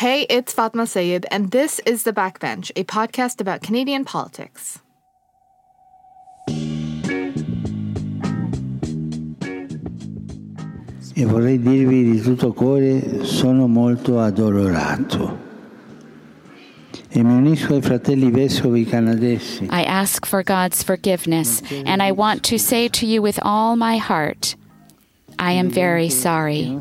Hey, it's Fatima Syed, and this is The Backbench, a podcast about Canadian politics. E vorrei dirvi di tutto cuore, sono molto addolorato. E mi unisco ai fratelli vescovi canadesi. I ask for God's forgiveness, and I want to say to you with all my heart, I am very sorry.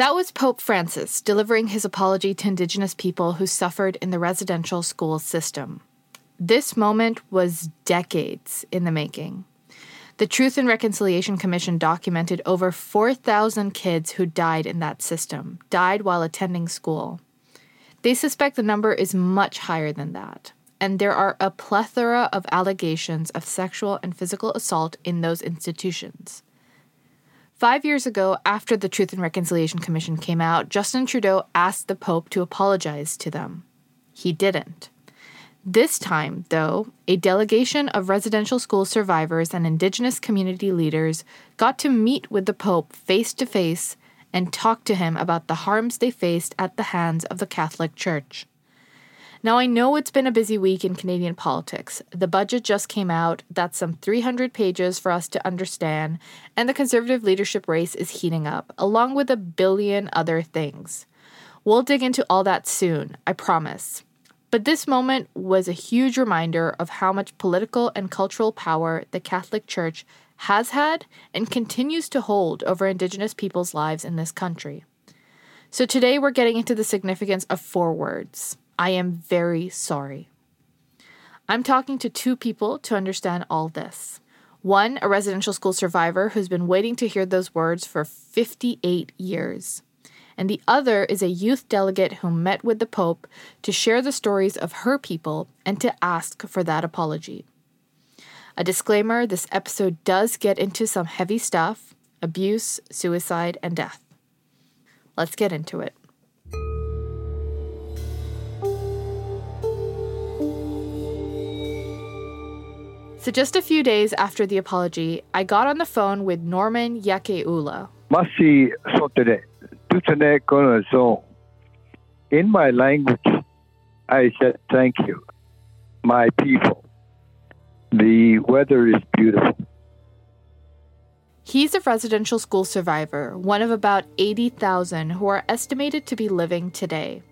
That was Pope Francis delivering his apology to Indigenous people who suffered in the residential school system. This moment was decades in the making. The Truth and Reconciliation Commission documented over 4,000 kids who died in that system, died while attending school. They suspect the number is much higher than that, and there are a plethora of allegations of sexual and physical assault in those institutions. Five years ago, after the Truth and Reconciliation Commission came out, Justin Trudeau asked the Pope to apologize to them. He didn't. This time, though, a delegation of residential school survivors and Indigenous community leaders got to meet with the Pope face to face and talk to him about the harms they faced at the hands of the Catholic Church. Now, I know it's been a busy week in Canadian politics. The budget just came out, that's some 300 pages for us to understand, and the Conservative leadership race is heating up, along with a billion other things. We'll dig into all that soon, I promise. But this moment was a huge reminder of how much political and cultural power the Catholic Church has had and continues to hold over Indigenous people's lives in this country. So today we're getting into the significance of four words I am very sorry. I'm talking to two people to understand all this. One, a residential school survivor who's been waiting to hear those words for 58 years. And the other is a youth delegate who met with the Pope to share the stories of her people and to ask for that apology. A disclaimer this episode does get into some heavy stuff abuse, suicide, and death. Let's get into it. So, just a few days after the apology, I got on the phone with Norman Yakeleya. Masi sotere, tutane kono. In my language, I said, thank you, my people. The weather is beautiful. He's a residential school survivor, one of about 80,000 who are estimated to be living today.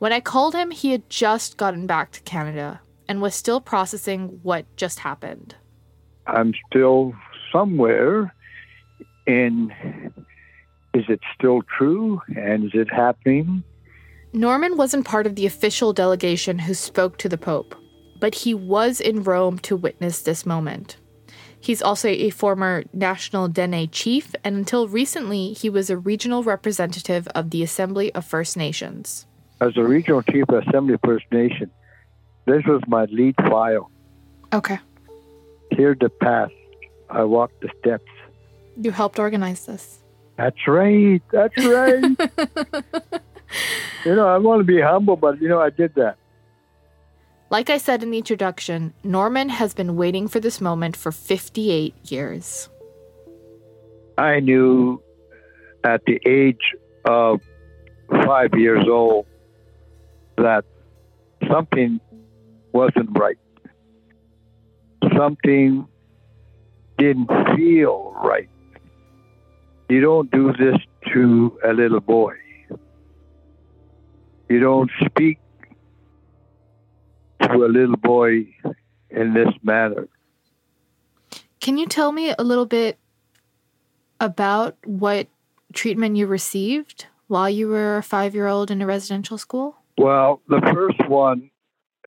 When I called him, he had just gotten back to Canada and was still processing what just happened. I'm still somewhere in is it still true and is it happening? Norman wasn't part of the official delegation who spoke to the Pope, but he was in Rome to witness this moment. He's also a former National Dene chief, and until recently, he was a regional representative of the Assembly of First Nations. As a regional chief of Assembly of First Nation, this was my lead file. Okay. Cleared the path. I walked the steps. You helped organize this. That's right. That's right. you know, I want to be humble, but you know, I did that. Like I said in the introduction, Norman has been waiting for this moment for 58 years. I knew at the age of five years old that something wasn't right. Something didn't feel right. You don't do this to a little boy. You don't speak to a little boy in this manner. Can you tell me a little bit about what treatment you received while you were a five year old in a residential school? Well, the first one,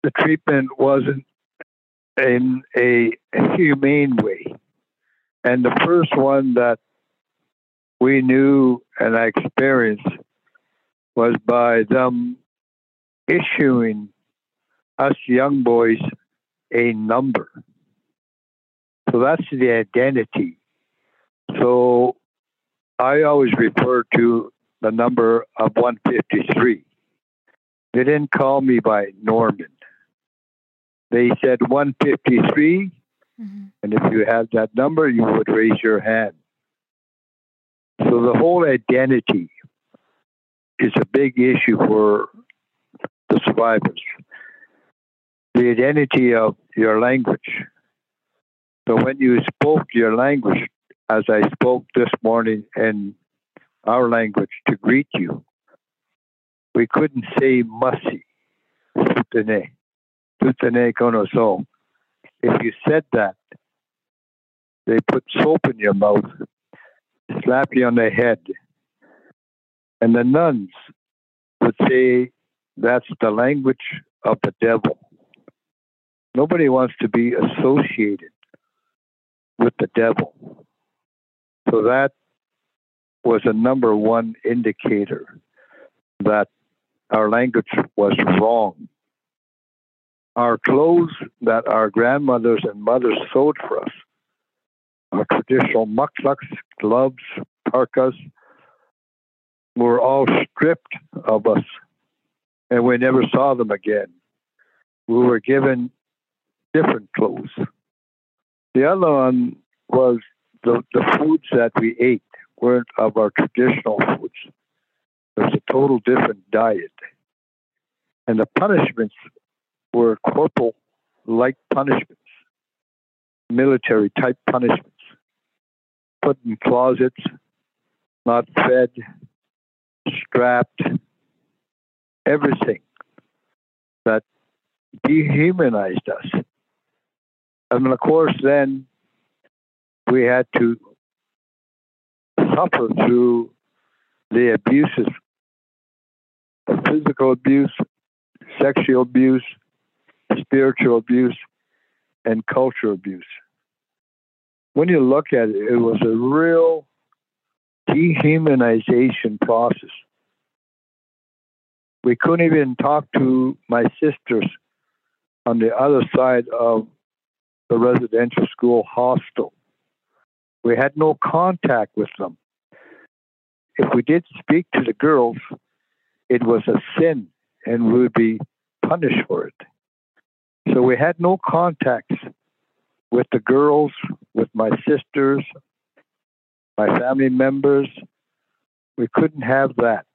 the treatment wasn't in a humane way. And the first one that we knew and I experienced was by them issuing us young boys a number. So that's the identity. So I always refer to the number of 153. They didn't call me by Norman. They said 153, mm-hmm. and if you had that number, you would raise your hand. So the whole identity is a big issue for the survivors. The identity of your language. So when you spoke your language, as I spoke this morning in our language to greet you, we couldn't say mussy, tutane, tutane kono If you said that, they put soap in your mouth, slap you on the head, and the nuns would say that's the language of the devil. Nobody wants to be associated with the devil. So that was a number one indicator that our language was wrong. Our clothes that our grandmothers and mothers sewed for us, our traditional mukluks, gloves, parkas, were all stripped of us and we never saw them again. We were given different clothes. The other one was the, the foods that we ate weren't of our traditional foods. It was a total different diet. And the punishments were corporal like punishments, military type punishments, put in closets, not fed, strapped, everything that dehumanized us. And of course, then we had to suffer through the abuses physical abuse, sexual abuse, spiritual abuse, and cultural abuse. When you look at it, it was a real dehumanization process. We couldn't even talk to my sisters on the other side of the residential school hostel. We had no contact with them. If we did speak to the girls, it was a sin and we would be punished for it. So we had no contacts with the girls, with my sisters, my family members. We couldn't have that.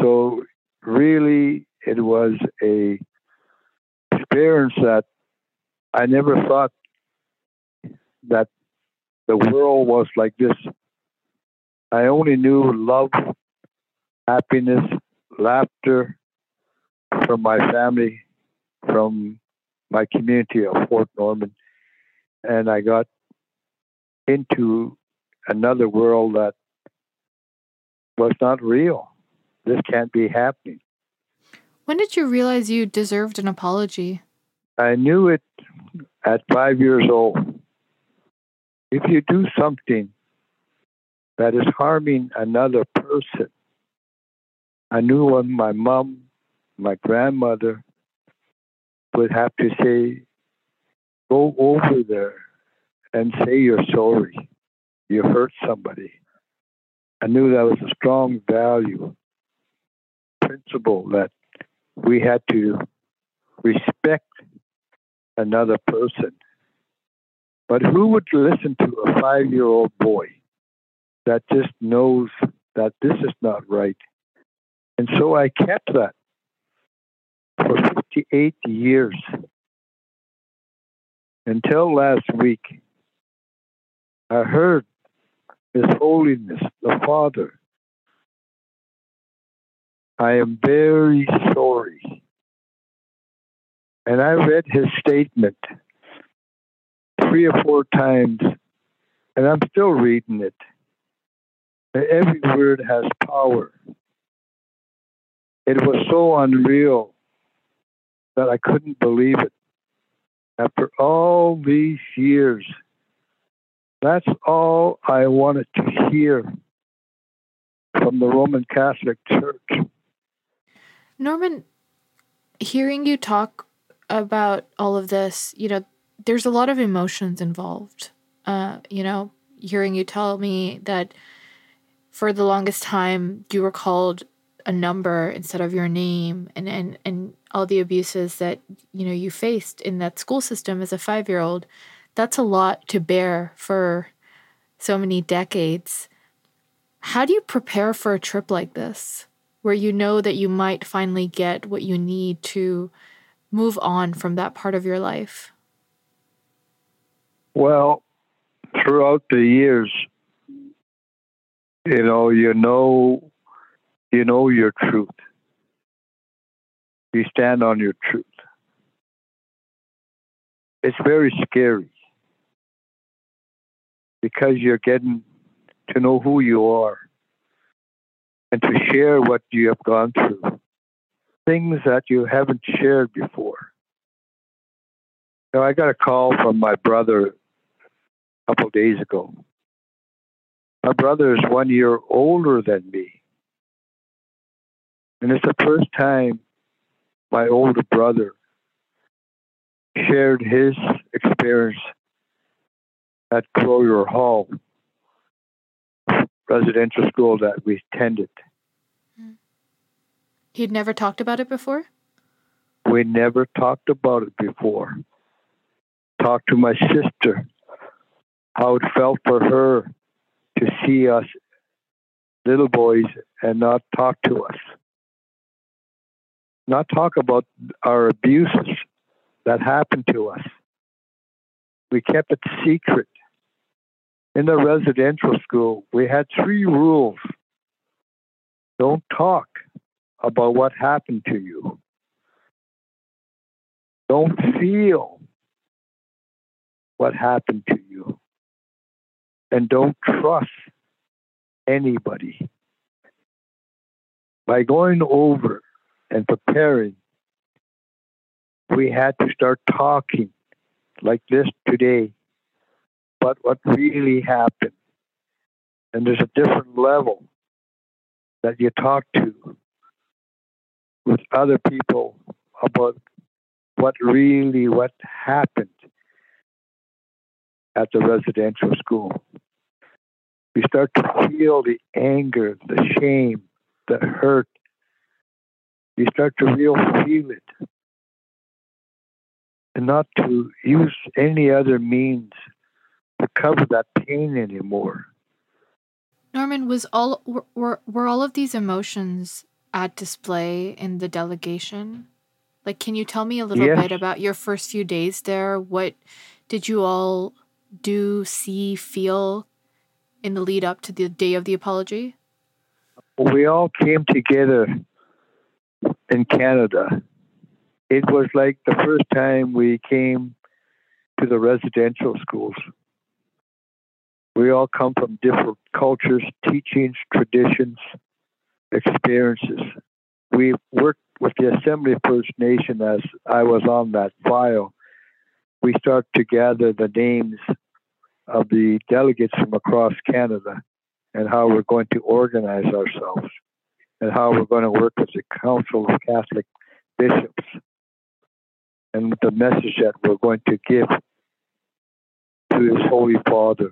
So really, it was a experience that I never thought that the world was like this. I only knew love, happiness, laughter from my family, from my community of Fort Norman. And I got into another world that was not real. This can't be happening. When did you realize you deserved an apology? I knew it at five years old. If you do something that is harming another person, I knew when my mom, my grandmother would have to say, go over there and say you're sorry. You hurt somebody. I knew that was a strong value, principle that we had to respect another person. But who would listen to a five year old boy that just knows that this is not right? And so I kept that for 58 years until last week. I heard His Holiness, the Father. I am very sorry and I read his statement three or four times, and I'm still reading it. Every word has power. It was so unreal that I couldn't believe it. After all these years, that's all I wanted to hear from the Roman Catholic Church. Norman, hearing you talk about all of this, you know, there's a lot of emotions involved. Uh, you know, hearing you tell me that for the longest time you were called a number instead of your name and and and all the abuses that you know you faced in that school system as a 5-year-old that's a lot to bear for so many decades How do you prepare for a trip like this, where you know that you might finally get what you need to move on from that part of your life? Well, throughout the years, you know, you know, you know your truth. You stand on your truth. It's very scary because you're getting to know who you are and to share what you have gone through, things that you haven't shared before. Now, I got a call from my brother a couple days ago. My brother is one year older than me. And it's the first time my older brother shared his experience at Grollier Hall residential school that we attended. Hmm. He'd never talked about it before? We never talked about it before. Talked to my sister how it felt for her to see us little boys and not talk to us. Not talk about our abuses that happened to us. We kept it secret. In the residential school, we had three rules don't talk about what happened to you, don't feel what happened to you, and don't trust anybody. By going over and preparing we had to start talking like this today but what really happened. And there's a different level that you talk to with other people about what really what happened at the residential school. You start to feel the anger, the shame, the hurt. You start to real feel it and not to use any other means to cover that pain anymore. Norman, was all were were all of these emotions at display in the delegation? Like, can you tell me a little yes. bit about your first few days there? What did you all do, see, feel in the lead up to the day of the apology? We all came together in Canada it was like the first time we came to the residential schools. We all come from different cultures, teachings, traditions, experiences. We worked with the Assembly of First Nation as I was on that file. We start to gather the names of the delegates from across Canada and how we're going to organize ourselves and how we're going to work with the Council of Catholic Bishops and the message that we're going to give to His Holy Father.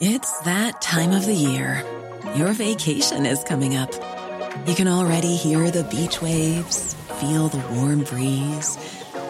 It's that time of the year. Your vacation is coming up. You can already hear the beach waves, feel the warm breeze,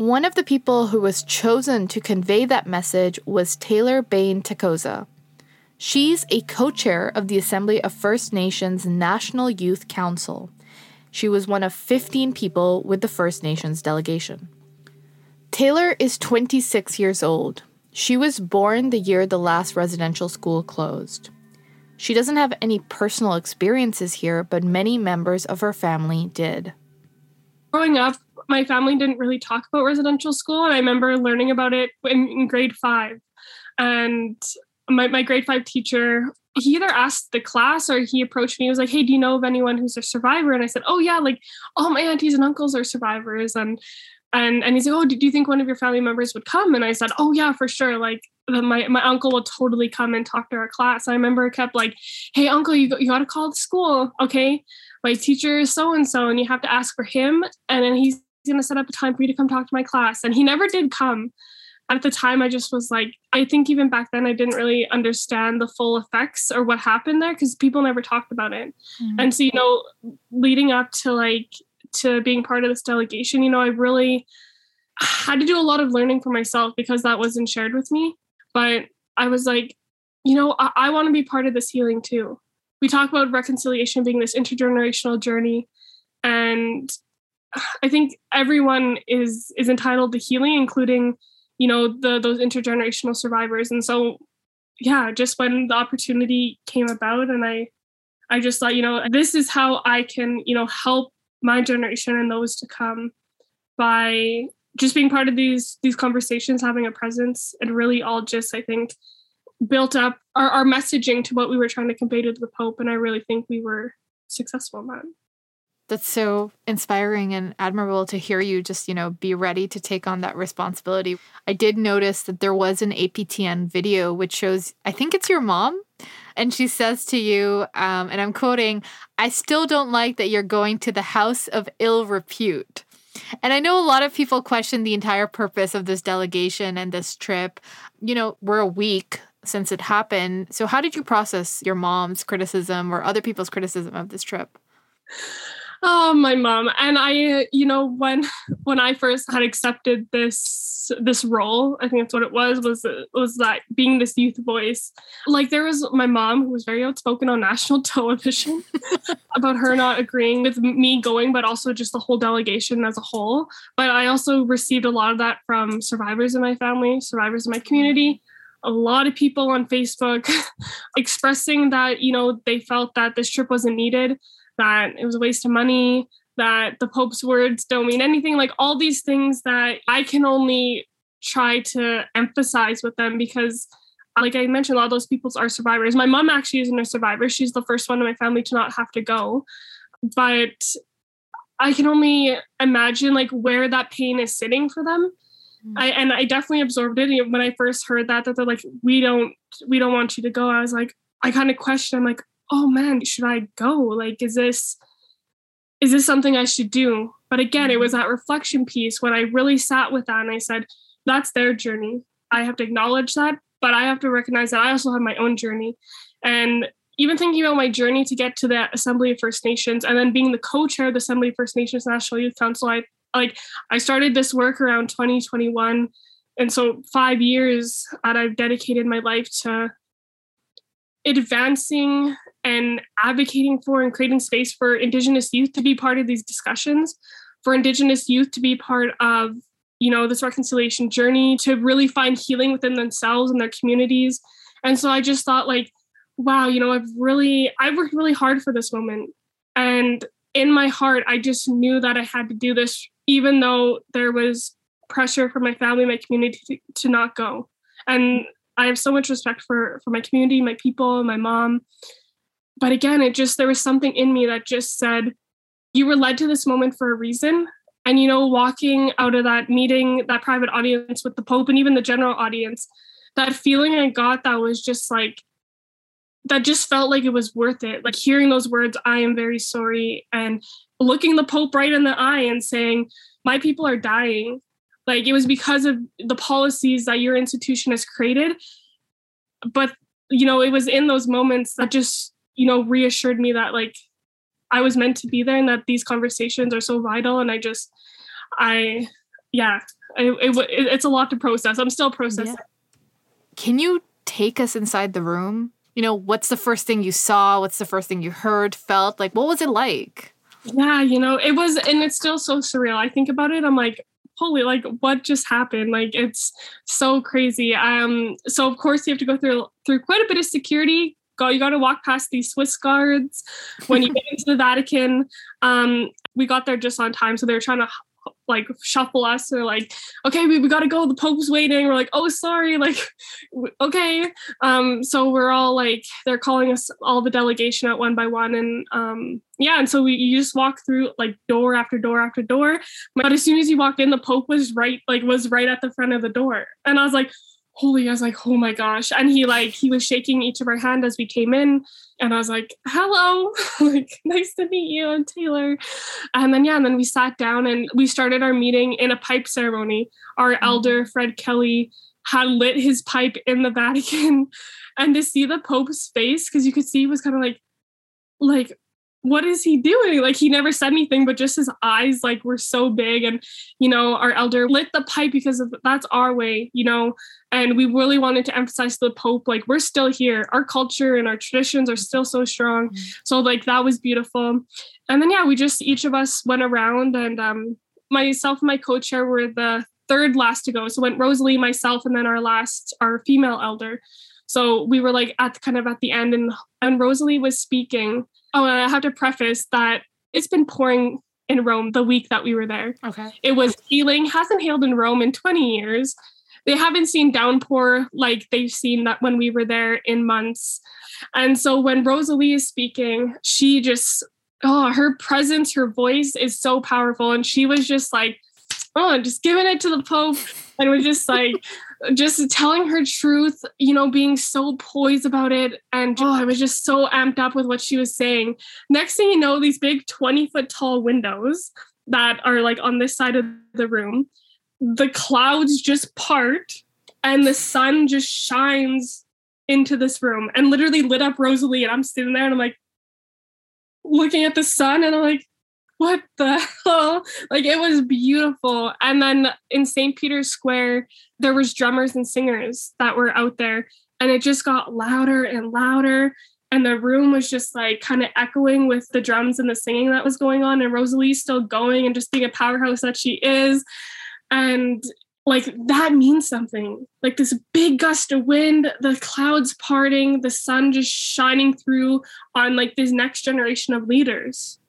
One of the people who was chosen to convey that message was Taylor Behn-Tsakoza. She's a co chair of the Assembly of First Nations National Youth Council. She was one of 15 people with the First Nations delegation. Taylor is 26 years old. She was born the year the last residential school closed. She doesn't have any personal experiences here, but many members of her family did. Growing up, my family didn't really talk about residential school. And I remember learning about it in, in grade five. And my, my grade five teacher he either asked the class or he approached me. He was like, "Hey, do you know of anyone who's a survivor?" And I said, "Oh yeah, like all my aunties and uncles are survivors." And and and he's like, "Oh, do you think one of your family members would come?" And I said, "Oh yeah, for sure. Like my my uncle will totally come and talk to our class." I remember kept like, "Hey, uncle, you you got to call the school, okay? My teacher is so and so, and you have to ask for him, and then he's going to set up a time for you to come talk to my class." And he never did come at the time, I just was like, I think even back then, I didn't really understand the full effects or what happened there because people never talked about it. Mm-hmm. And so, you know, leading up to like, to being part of this delegation, you know, I really had to do a lot of learning for myself because that wasn't shared with me. But I was like, you know, I, I want to be part of this healing too. We talk about reconciliation being this intergenerational journey. And I think everyone is is entitled to healing, including you know the those intergenerational survivors. And so yeah just when the opportunity came about and i i just thought you know this is how i can you know help my generation and those to come by just being part of these these conversations having a presence and really all just i think built up our, our messaging to what we were trying to convey to the pope. And i really think we were successful in that that's so inspiring and admirable to hear you just, you know, be ready to take on that responsibility. I did notice that there was an APTN video which shows, I think it's your mom. And she says to you, um, and I'm quoting, I still don't like that you're going to the house of ill repute. And I know a lot of people question the entire purpose of this delegation and this trip. You know, we're a week since it happened. So, how did you process your mom's criticism or other people's criticism of this trip? Oh my mom. And i you know when when i first had accepted this this role i think that's what it was was was that being this youth voice like there was my mom who was very outspoken on national television about her not agreeing with me going but also just the whole delegation as a whole. But i also received a lot of that from survivors in my family survivors in my community a lot of people on facebook expressing that you know they felt that this trip wasn't needed that it was a waste of money, that the Pope's words don't mean anything, like all these things that I can only try to emphasize with them because like I mentioned, a lot of those people are survivors. My mom actually isn't a survivor. She's the first one in my family to not have to go. But I can only imagine like where that pain is sitting for them. Mm. I, and I definitely absorbed it when I first heard that that they're like, we don't we don't want you to go. I was like, I kind of questioned, I'm like, oh man, should I go? Like, is this is this something I should do? But again, it was mm-hmm. that reflection piece when I really sat with that and I said, that's their journey. I have to acknowledge that, but I have to recognize that I also have my own journey. And even thinking about my journey to get to the Assembly of First Nations and then being the co-chair of the Assembly of First Nations National Youth Council, I like I started this work around 2021. And so five years that I've dedicated my life to advancing and advocating for and creating space for Indigenous youth to be part of these discussions, for Indigenous youth to be part of, you know, this reconciliation journey, to really find healing within themselves and their communities. And so I just thought, like, wow, you know, I've really, I've worked really hard for this moment. And in my heart, I just knew that I had to do this, even though there was pressure from my family, my community to, to not go. And I have so much respect for for my community, my people, my mom, but again it just there was something in me that just said you were led to this moment for a reason. And you know walking out of that meeting that private audience with the pope and even the general audience that feeling i got that was just like that just felt like it was worth it. Like hearing those words i am very sorry and looking the pope right in the eye and saying my people are dying. Like it was because of the policies that your institution has created. But you know it was in those moments that just you know reassured me that like i was meant to be there and that these conversations are so vital. And i just i yeah it, it, it's a lot to process. I'm still processing. Yeah. can you take us inside the room? You know what's the first thing you saw? What's the first thing you heard felt? Like what was it like? Yeah you know it was and it's still so surreal. I think about it i'm like holy like what just happened? Like it's so crazy. Um so of course you have to go through through quite a bit of security go you got to walk past these swiss guards when you get into the vatican um we got there just on time so they were trying to like shuffle us. They're like, okay, we, we got to go. The Pope's waiting. We're like, oh, sorry. Like, okay. Um, so we're all like, they're calling us all the delegation out one by one. And um, yeah, and so we you just walk through like door after door after door. But as soon as you walked in, the Pope was right, like was right at the front of the door. And I was like, holy, I was like, oh my gosh. And he like he was shaking each of our hand as we came in. And I was like, hello, like nice to meet you. I'm Taylor. And then yeah, and then we sat down and we started our meeting in a pipe ceremony. Our mm-hmm. elder, Fred Kelly, had lit his pipe in the Vatican. And to see the Pope's face, because you could see he was kind of like, like what is he doing? Like he never said anything, but just his eyes like were so big. And you know, our elder lit the pipe because of that's our way, you know. And we really wanted to emphasize to the Pope, like we're still here. Our culture and our traditions are still so strong. Mm-hmm. So like that was beautiful. And then yeah, we just each of us went around and um myself and my co-chair were the third last to go. So went Rosalie, myself, and then our last, our female elder. So we were like at kind of at the end, and and Rosalie was speaking Oh, and I have to preface that it's been pouring in Rome the week that we were there. Okay. It was healing, hasn't hailed in Rome in 20 years. They haven't seen downpour like they've seen that when we were there in months. And so when Rosalie is speaking, she just, oh, her presence, her voice is so powerful. And she was just like, oh, just giving it to the Pope. And was just like, just telling her truth, you know, being so poised about it. And oh, I was just so amped up with what she was saying. Next thing you know, these big 20 foot tall windows that are like on this side of the room, the clouds just part and the sun just shines into this room and literally lit up Rosalie. And I'm sitting there and I'm like looking at the sun and I'm like, what the hell? Like it was beautiful. And then in St. Peter's Square, there was drummers and singers that were out there and it just got louder and louder and the room was just like kind of echoing with the drums and the singing that was going on and Rosalie's still going and just being a powerhouse that she is and like that means something like this big gust of wind the clouds parting the sun just shining through on like this next generation of leaders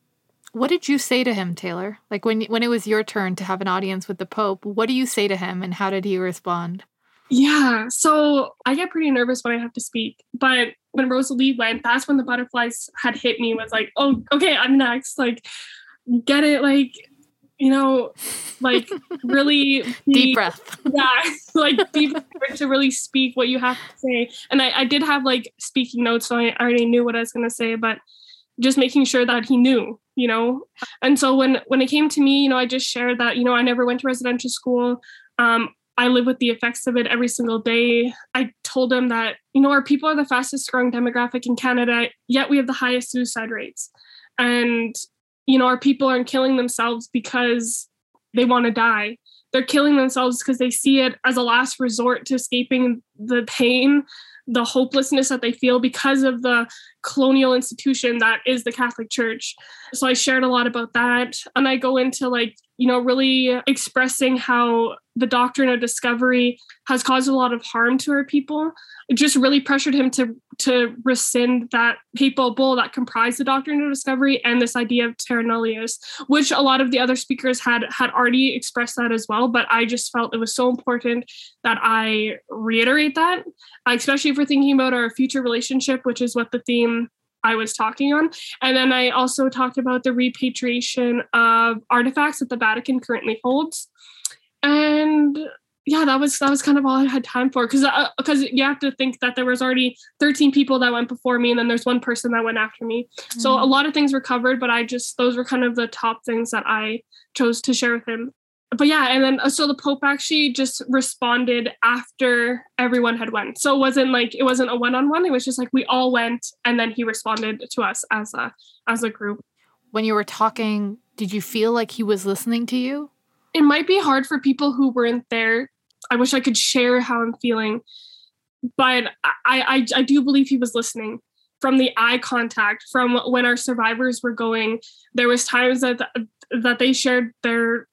what did you say to him, Taylor? Like when when it was your turn to have an audience with the Pope, what do you say to him and how did he respond? Yeah, so I get pretty nervous when I have to speak. But when Rosalie went, that's when the butterflies had hit me was like, oh, okay, I'm next. Like, get it, like, you know, like really be, deep breath. Yeah, like deep breath to really speak what you have to say. And I, I did have like speaking notes, so I already knew what I was gonna say, but just making sure that he knew you know? And so when when it came to me you know i just shared that you know i never went to residential school. Um, i live with the effects of it every single day. I told him that you know our people are the fastest growing demographic in canada yet we have the highest suicide rates. And you know our people aren't killing themselves because they want to die. They're killing themselves because they see it as a last resort to escaping the pain the hopelessness that they feel because of the colonial institution that is the Catholic Church. So I shared a lot about that. And I go into like, you know, really expressing how the doctrine of discovery has caused a lot of harm to our people. It just really pressured him to to rescind that papal bull that comprised the doctrine of discovery and this idea of terra nullius, which a lot of the other speakers had had already expressed that as well. But I just felt it was so important that I reiterate that, especially if we're thinking about our future relationship, which is what the theme I was talking on. And then I also talked about the repatriation of artifacts that the Vatican currently holds. And yeah, that was that was kind of all I had time for because because uh, you have to think that there was already 13 people that went before me and then there's one person that went after me. Mm-hmm. So a lot of things were covered, but I just those were kind of the top things that I chose to share with him but yeah and then uh, so the pope actually just responded after everyone had went so it wasn't like it wasn't a one-on-one it was just like we all went and then he responded to us as a as a group when you were talking did you feel like he was listening to you it might be hard for people who weren't there. I wish i could share how i'm feeling but i i, I do believe he was listening from the eye contact from when our survivors were going. There was times that that they shared their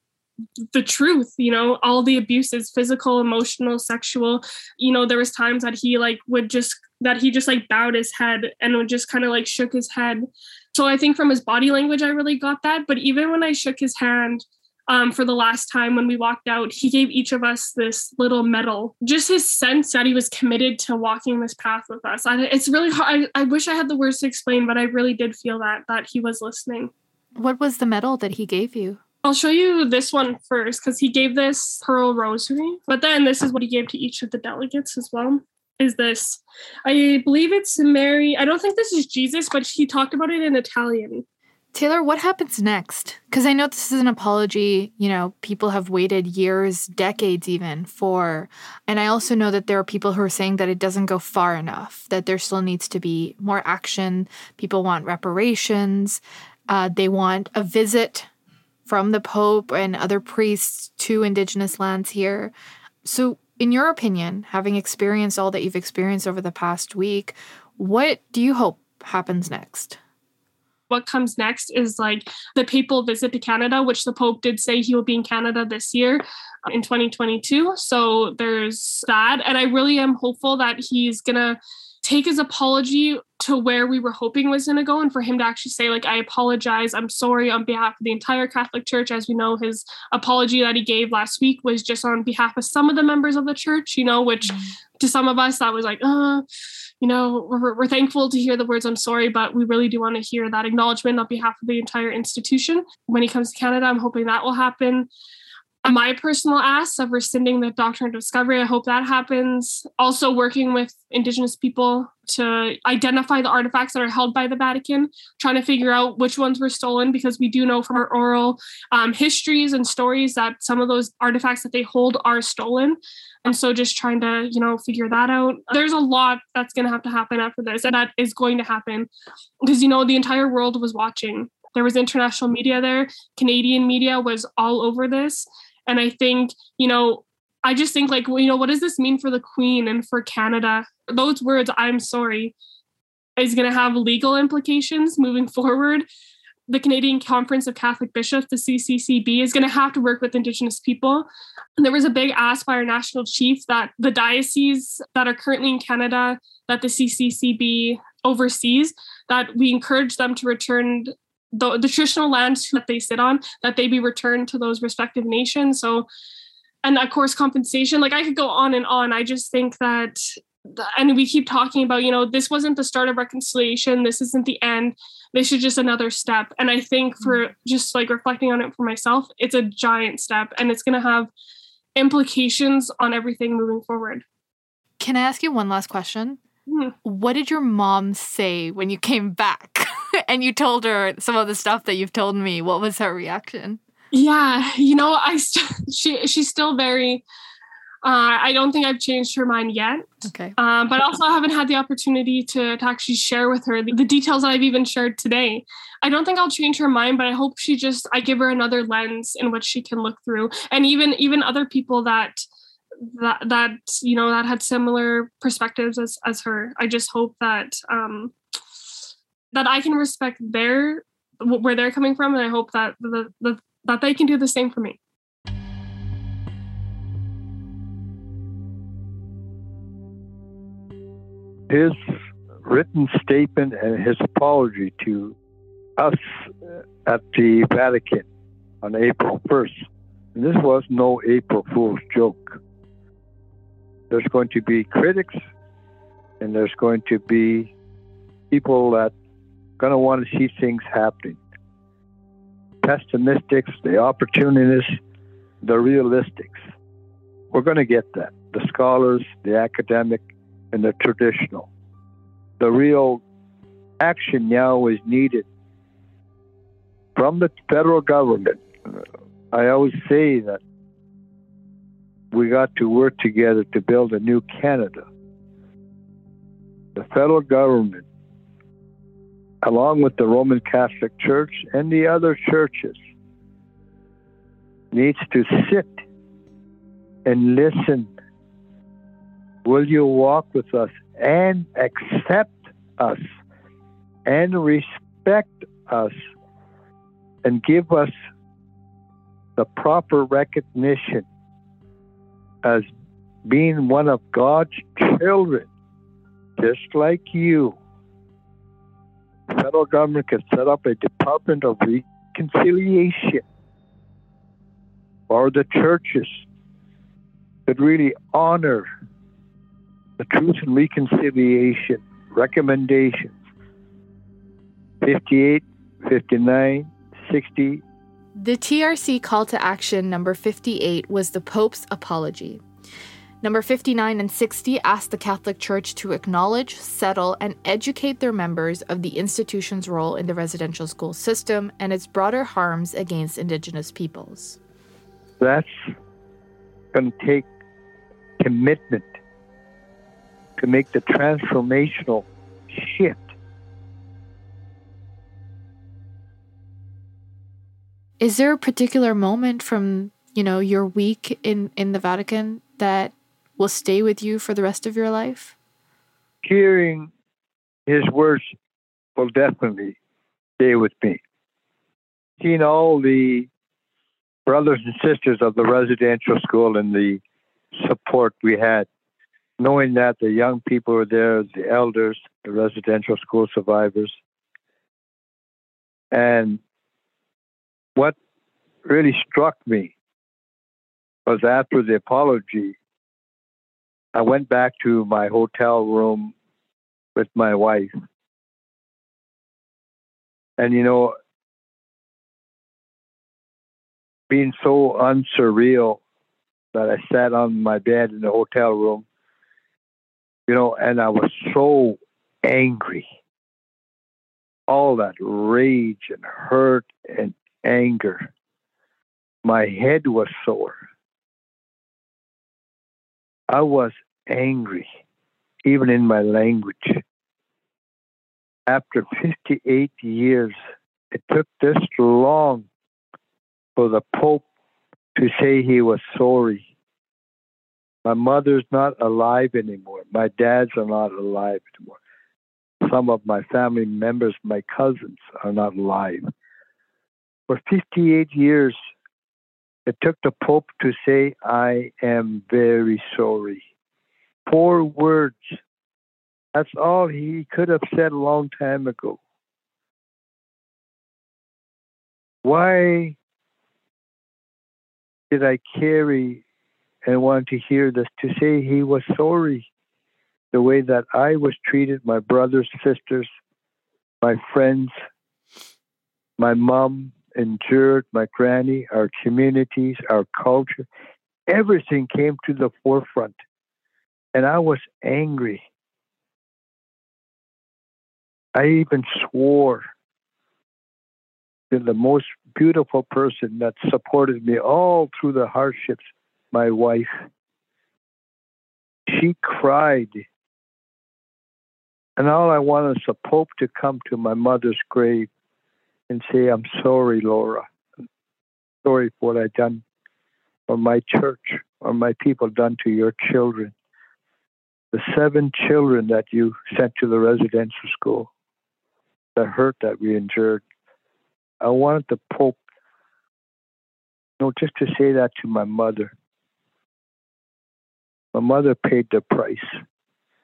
the truth you know all the abuses physical emotional sexual. You know there was times that he like would just that he just like bowed his head and would just kind of like shook his head. So i think from his body language i really got that but even when i shook his hand um, for the last time when we walked out, he gave each of us this little medal. Just his sense that he was committed to walking this path with us. I, it's really hard. I, I wish I had the words to explain, but I really did feel that that he was listening. What was the medal that he gave you? I'll show you this one first because he gave this pearl rosary, but then this is what he gave to each of the delegates as well. Is this? I believe it's Mary. I don't think this is Jesus, but he talked about it in Italian. Taylor, what happens next? Because I know this is an apology, you know, people have waited years, decades even for. And I also know that there are people who are saying that it doesn't go far enough, that there still needs to be more action. People want reparations, uh, they want a visit from the Pope and other priests to Indigenous lands here. So, in your opinion, having experienced all that you've experienced over the past week, what do you hope happens next? What comes next is like the papal visit to Canada, which the Pope did say he will be in Canada this year uh, in 2022. So there's that. And I really am hopeful that he's going to take his apology to where we were hoping was going to go and for him to actually say like i apologize i'm sorry on behalf of the entire catholic church as we know his apology that he gave last week was just on behalf of some of the members of the church you know which mm-hmm. to some of us that was like uh you know, we're, we're thankful to hear the words I'm sorry, but we really do want to hear that acknowledgement on behalf of the entire institution. When he comes to Canada, I'm hoping that will happen. My personal ask of rescinding the doctrine of discovery, I hope that happens. Also, working with Indigenous people to identify the artifacts that are held by the Vatican, trying to figure out which ones were stolen, because we do know from our oral um, histories and stories that some of those artifacts that they hold are stolen. And so just trying to, you know, figure that out. There's a lot that's going to have to happen after this, and that is going to happen because, you know, the entire world was watching. There was international media there, Canadian media was all over this. And I think, you know, I just think, like, well, you know, what does this mean for the Queen and for Canada? Those words, I'm sorry, is going to have legal implications moving forward the Canadian Conference of Catholic Bishops, the CCCB, is going to have to work with Indigenous people. And there was a big ask by our national chief that the dioceses that are currently in Canada, that the CCCB oversees, that we encourage them to return the, the traditional lands that they sit on, that they be returned to those respective nations. So, and of course, compensation. Like I could go on and on. I just think that and we keep talking about you know this wasn't the start of reconciliation this isn't the end this is just another step and i think for mm. just like reflecting on it for myself it's a giant step and it's going to have implications on everything moving forward can i ask you one last question mm-hmm. what did your mom say when you came back and you told her some of the stuff that you've told me what was her reaction yeah you know i st- she she's still very uh, I don't think I've changed her mind yet. Okay. Um, but also, I haven't had the opportunity to, to actually share with her the, the, details that I've even shared today. I don't think I'll change her mind, but I hope she just I give her another lens in which she can look through, and even even other people that that that you know that had similar perspectives as as her. I just hope that um, that I can respect their where they're coming from, and I hope that the, the that they can do the same for me. his written statement and his apology to us uh, at the Vatican on April 1st. And this was no April Fool's joke. There's going to be critics and there's going to be people that going to want to see things happening. Pessimistics, the opportunists, the realistics. We're going to get that. The scholars, the academic, and the traditional. The real action now is needed from the federal government. I always say that we got to work together to build a new Canada. The federal government, along with the Roman Catholic Church and the other churches, needs to sit and listen Will you walk with us and accept us and respect us and give us the proper recognition as being one of God's children, just like you? Federal government can set up a Department of Reconciliation or the churches could really honor the Truth and Reconciliation recommendations 58, 59, 60. The TRC call to action number 58 was the Pope's apology. Number 59 and 60 asked the Catholic Church to acknowledge, settle, and educate their members of the institution's role in the residential school system and its broader harms against Indigenous peoples. That's going to take commitment to make the transformational shift. Is there a particular moment from, you know, your week in, in the Vatican that will stay with you for the rest of your life? Hearing his words will definitely stay with me. Seeing all the brothers and sisters of the residential school and the support we had, knowing that the young people were there, the elders, the residential school survivors. And what really struck me was after the apology, I went back to my hotel room with my wife. And, you know, being so unsurreal that I sat on my bed in the hotel room, you know, and I was so angry. All that rage and hurt and anger. My head was sore. I was angry, even in my language. After 58 years, it took this long for the Pope to say he was sorry. My mother's not alive anymore. My dads are not alive anymore. Some of my family members, my cousins, are not alive. For 58 years, it took the Pope to say, I am very sorry. Four words. That's all he could have said a long time ago. Why did I carry and want to hear this? To say he was sorry the way that I was treated, my brothers, sisters, my friends, my mom, endured, my granny, our communities, our culture, everything came to the forefront. And I was angry. I even swore to the most beautiful person that supported me all through the hardships, my wife. She cried. And all I wanted was the Pope to come to my mother's grave and say, I'm sorry, Laura. sorry for what I've done or my church or my people done to your children. The seven children that you sent to the residential school, the hurt that we endured. I wanted the Pope, you know, just to say that to my mother. My mother paid the price.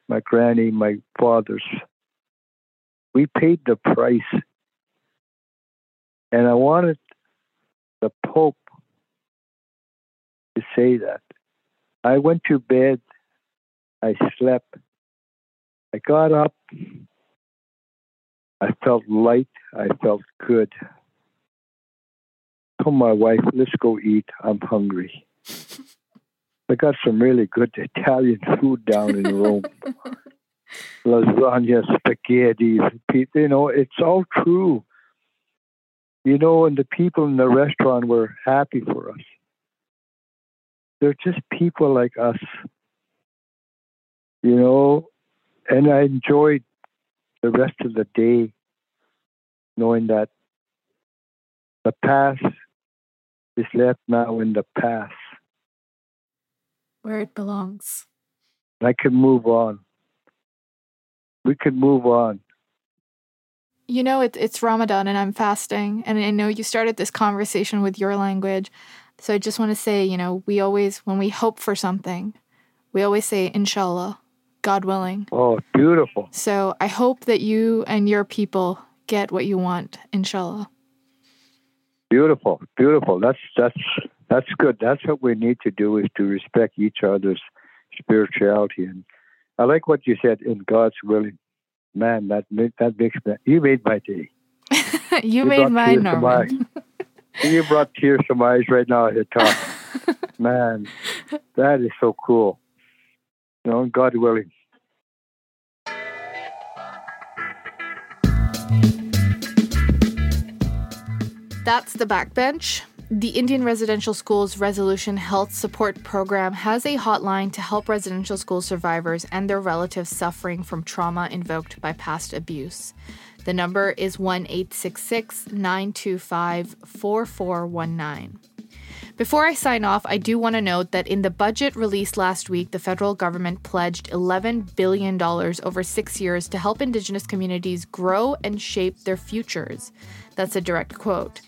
My granny, my fathers. We paid the price and I wanted the Pope to say that. I went to bed, I slept, I got up, I felt light, I felt good. I told my wife, let's go eat, I'm hungry. I got some really good Italian food down in Rome. Lasagna, spaghetti, you know, it's all true. You know, and the people in the restaurant were happy for us. They're just people like us. You know, and I enjoyed the rest of the day knowing that the past is left now in the past. Where it belongs. I can move on. We can move on. You know, it, it's Ramadan and I'm fasting. And I know you started this conversation with your language. So I just want to say, you know, we always, when we hope for something, we always say, Inshallah, God willing. Oh, beautiful. So I hope that you and your people get what you want, Inshallah. Beautiful, beautiful. That's, that's, That's good. That's what we need to do is to respect each other's spirituality. And I like what you said in God's willing. Man, that that makes me, you made my day. you, you made my Norman. you brought tears to my eyes right now at your talk. Man, that is so cool. You know, God willing. That's the backbench. The Indian Residential Schools Resolution Health Support Program has a hotline to help residential school survivors and their relatives suffering from trauma invoked by past abuse. The number is 1 925 4419. Before I sign off, I do want to note that in the budget released last week, the federal government pledged $11 billion over six years to help Indigenous communities grow and shape their futures. That's a direct quote.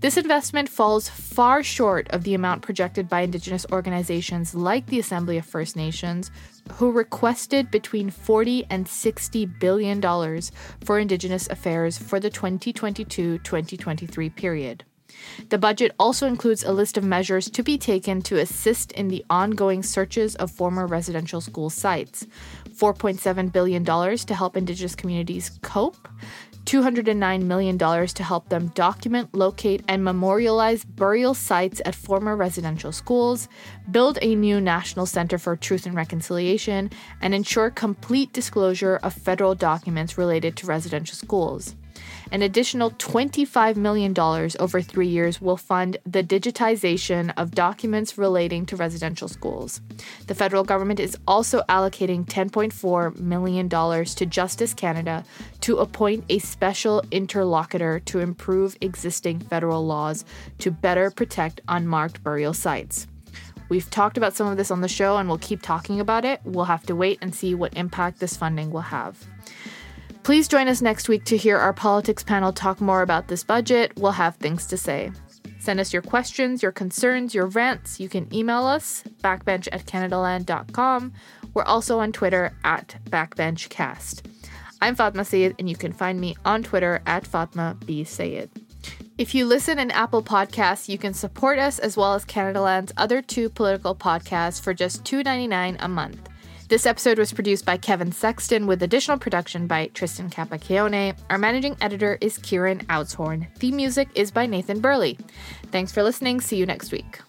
This investment falls far short of the amount projected by Indigenous organizations like the Assembly of First Nations, who requested between 40 and 60 billion dollars for Indigenous affairs for the 2022-2023 period. The budget also includes a list of measures to be taken to assist in the ongoing searches of former residential school sites. $4.7 billion to help Indigenous communities cope, $209 million to help them document, locate, and memorialize burial sites at former residential schools, build a new National Center for Truth and Reconciliation, and ensure complete disclosure of federal documents related to residential schools. An additional $25 million over three years will fund the digitization of documents relating to residential schools. The federal government is also allocating $10.4 million to Justice Canada to appoint a special interlocutor to improve existing federal laws to better protect unmarked burial sites. We've talked about some of this on the show and we'll keep talking about it. We'll have to wait and see what impact this funding will have. Please join us next week to hear our politics panel talk more about this budget. We'll have things to say. Send us your questions, your concerns, your rants. You can email us, backbench at canadaland.com. We're also on Twitter at backbenchcast. I'm Fatima Syed, and you can find me on Twitter at Fatima B. Syed. If you listen in Apple Podcasts, you can support us as well as Canadaland's other two political podcasts for just $2.99 a month. This episode was produced by Kevin Sexton with additional production by Tristan Capacchione. Our managing editor is Kieran Oudshoorn. Theme music is by Nathan Burley. Thanks for listening. See you next week.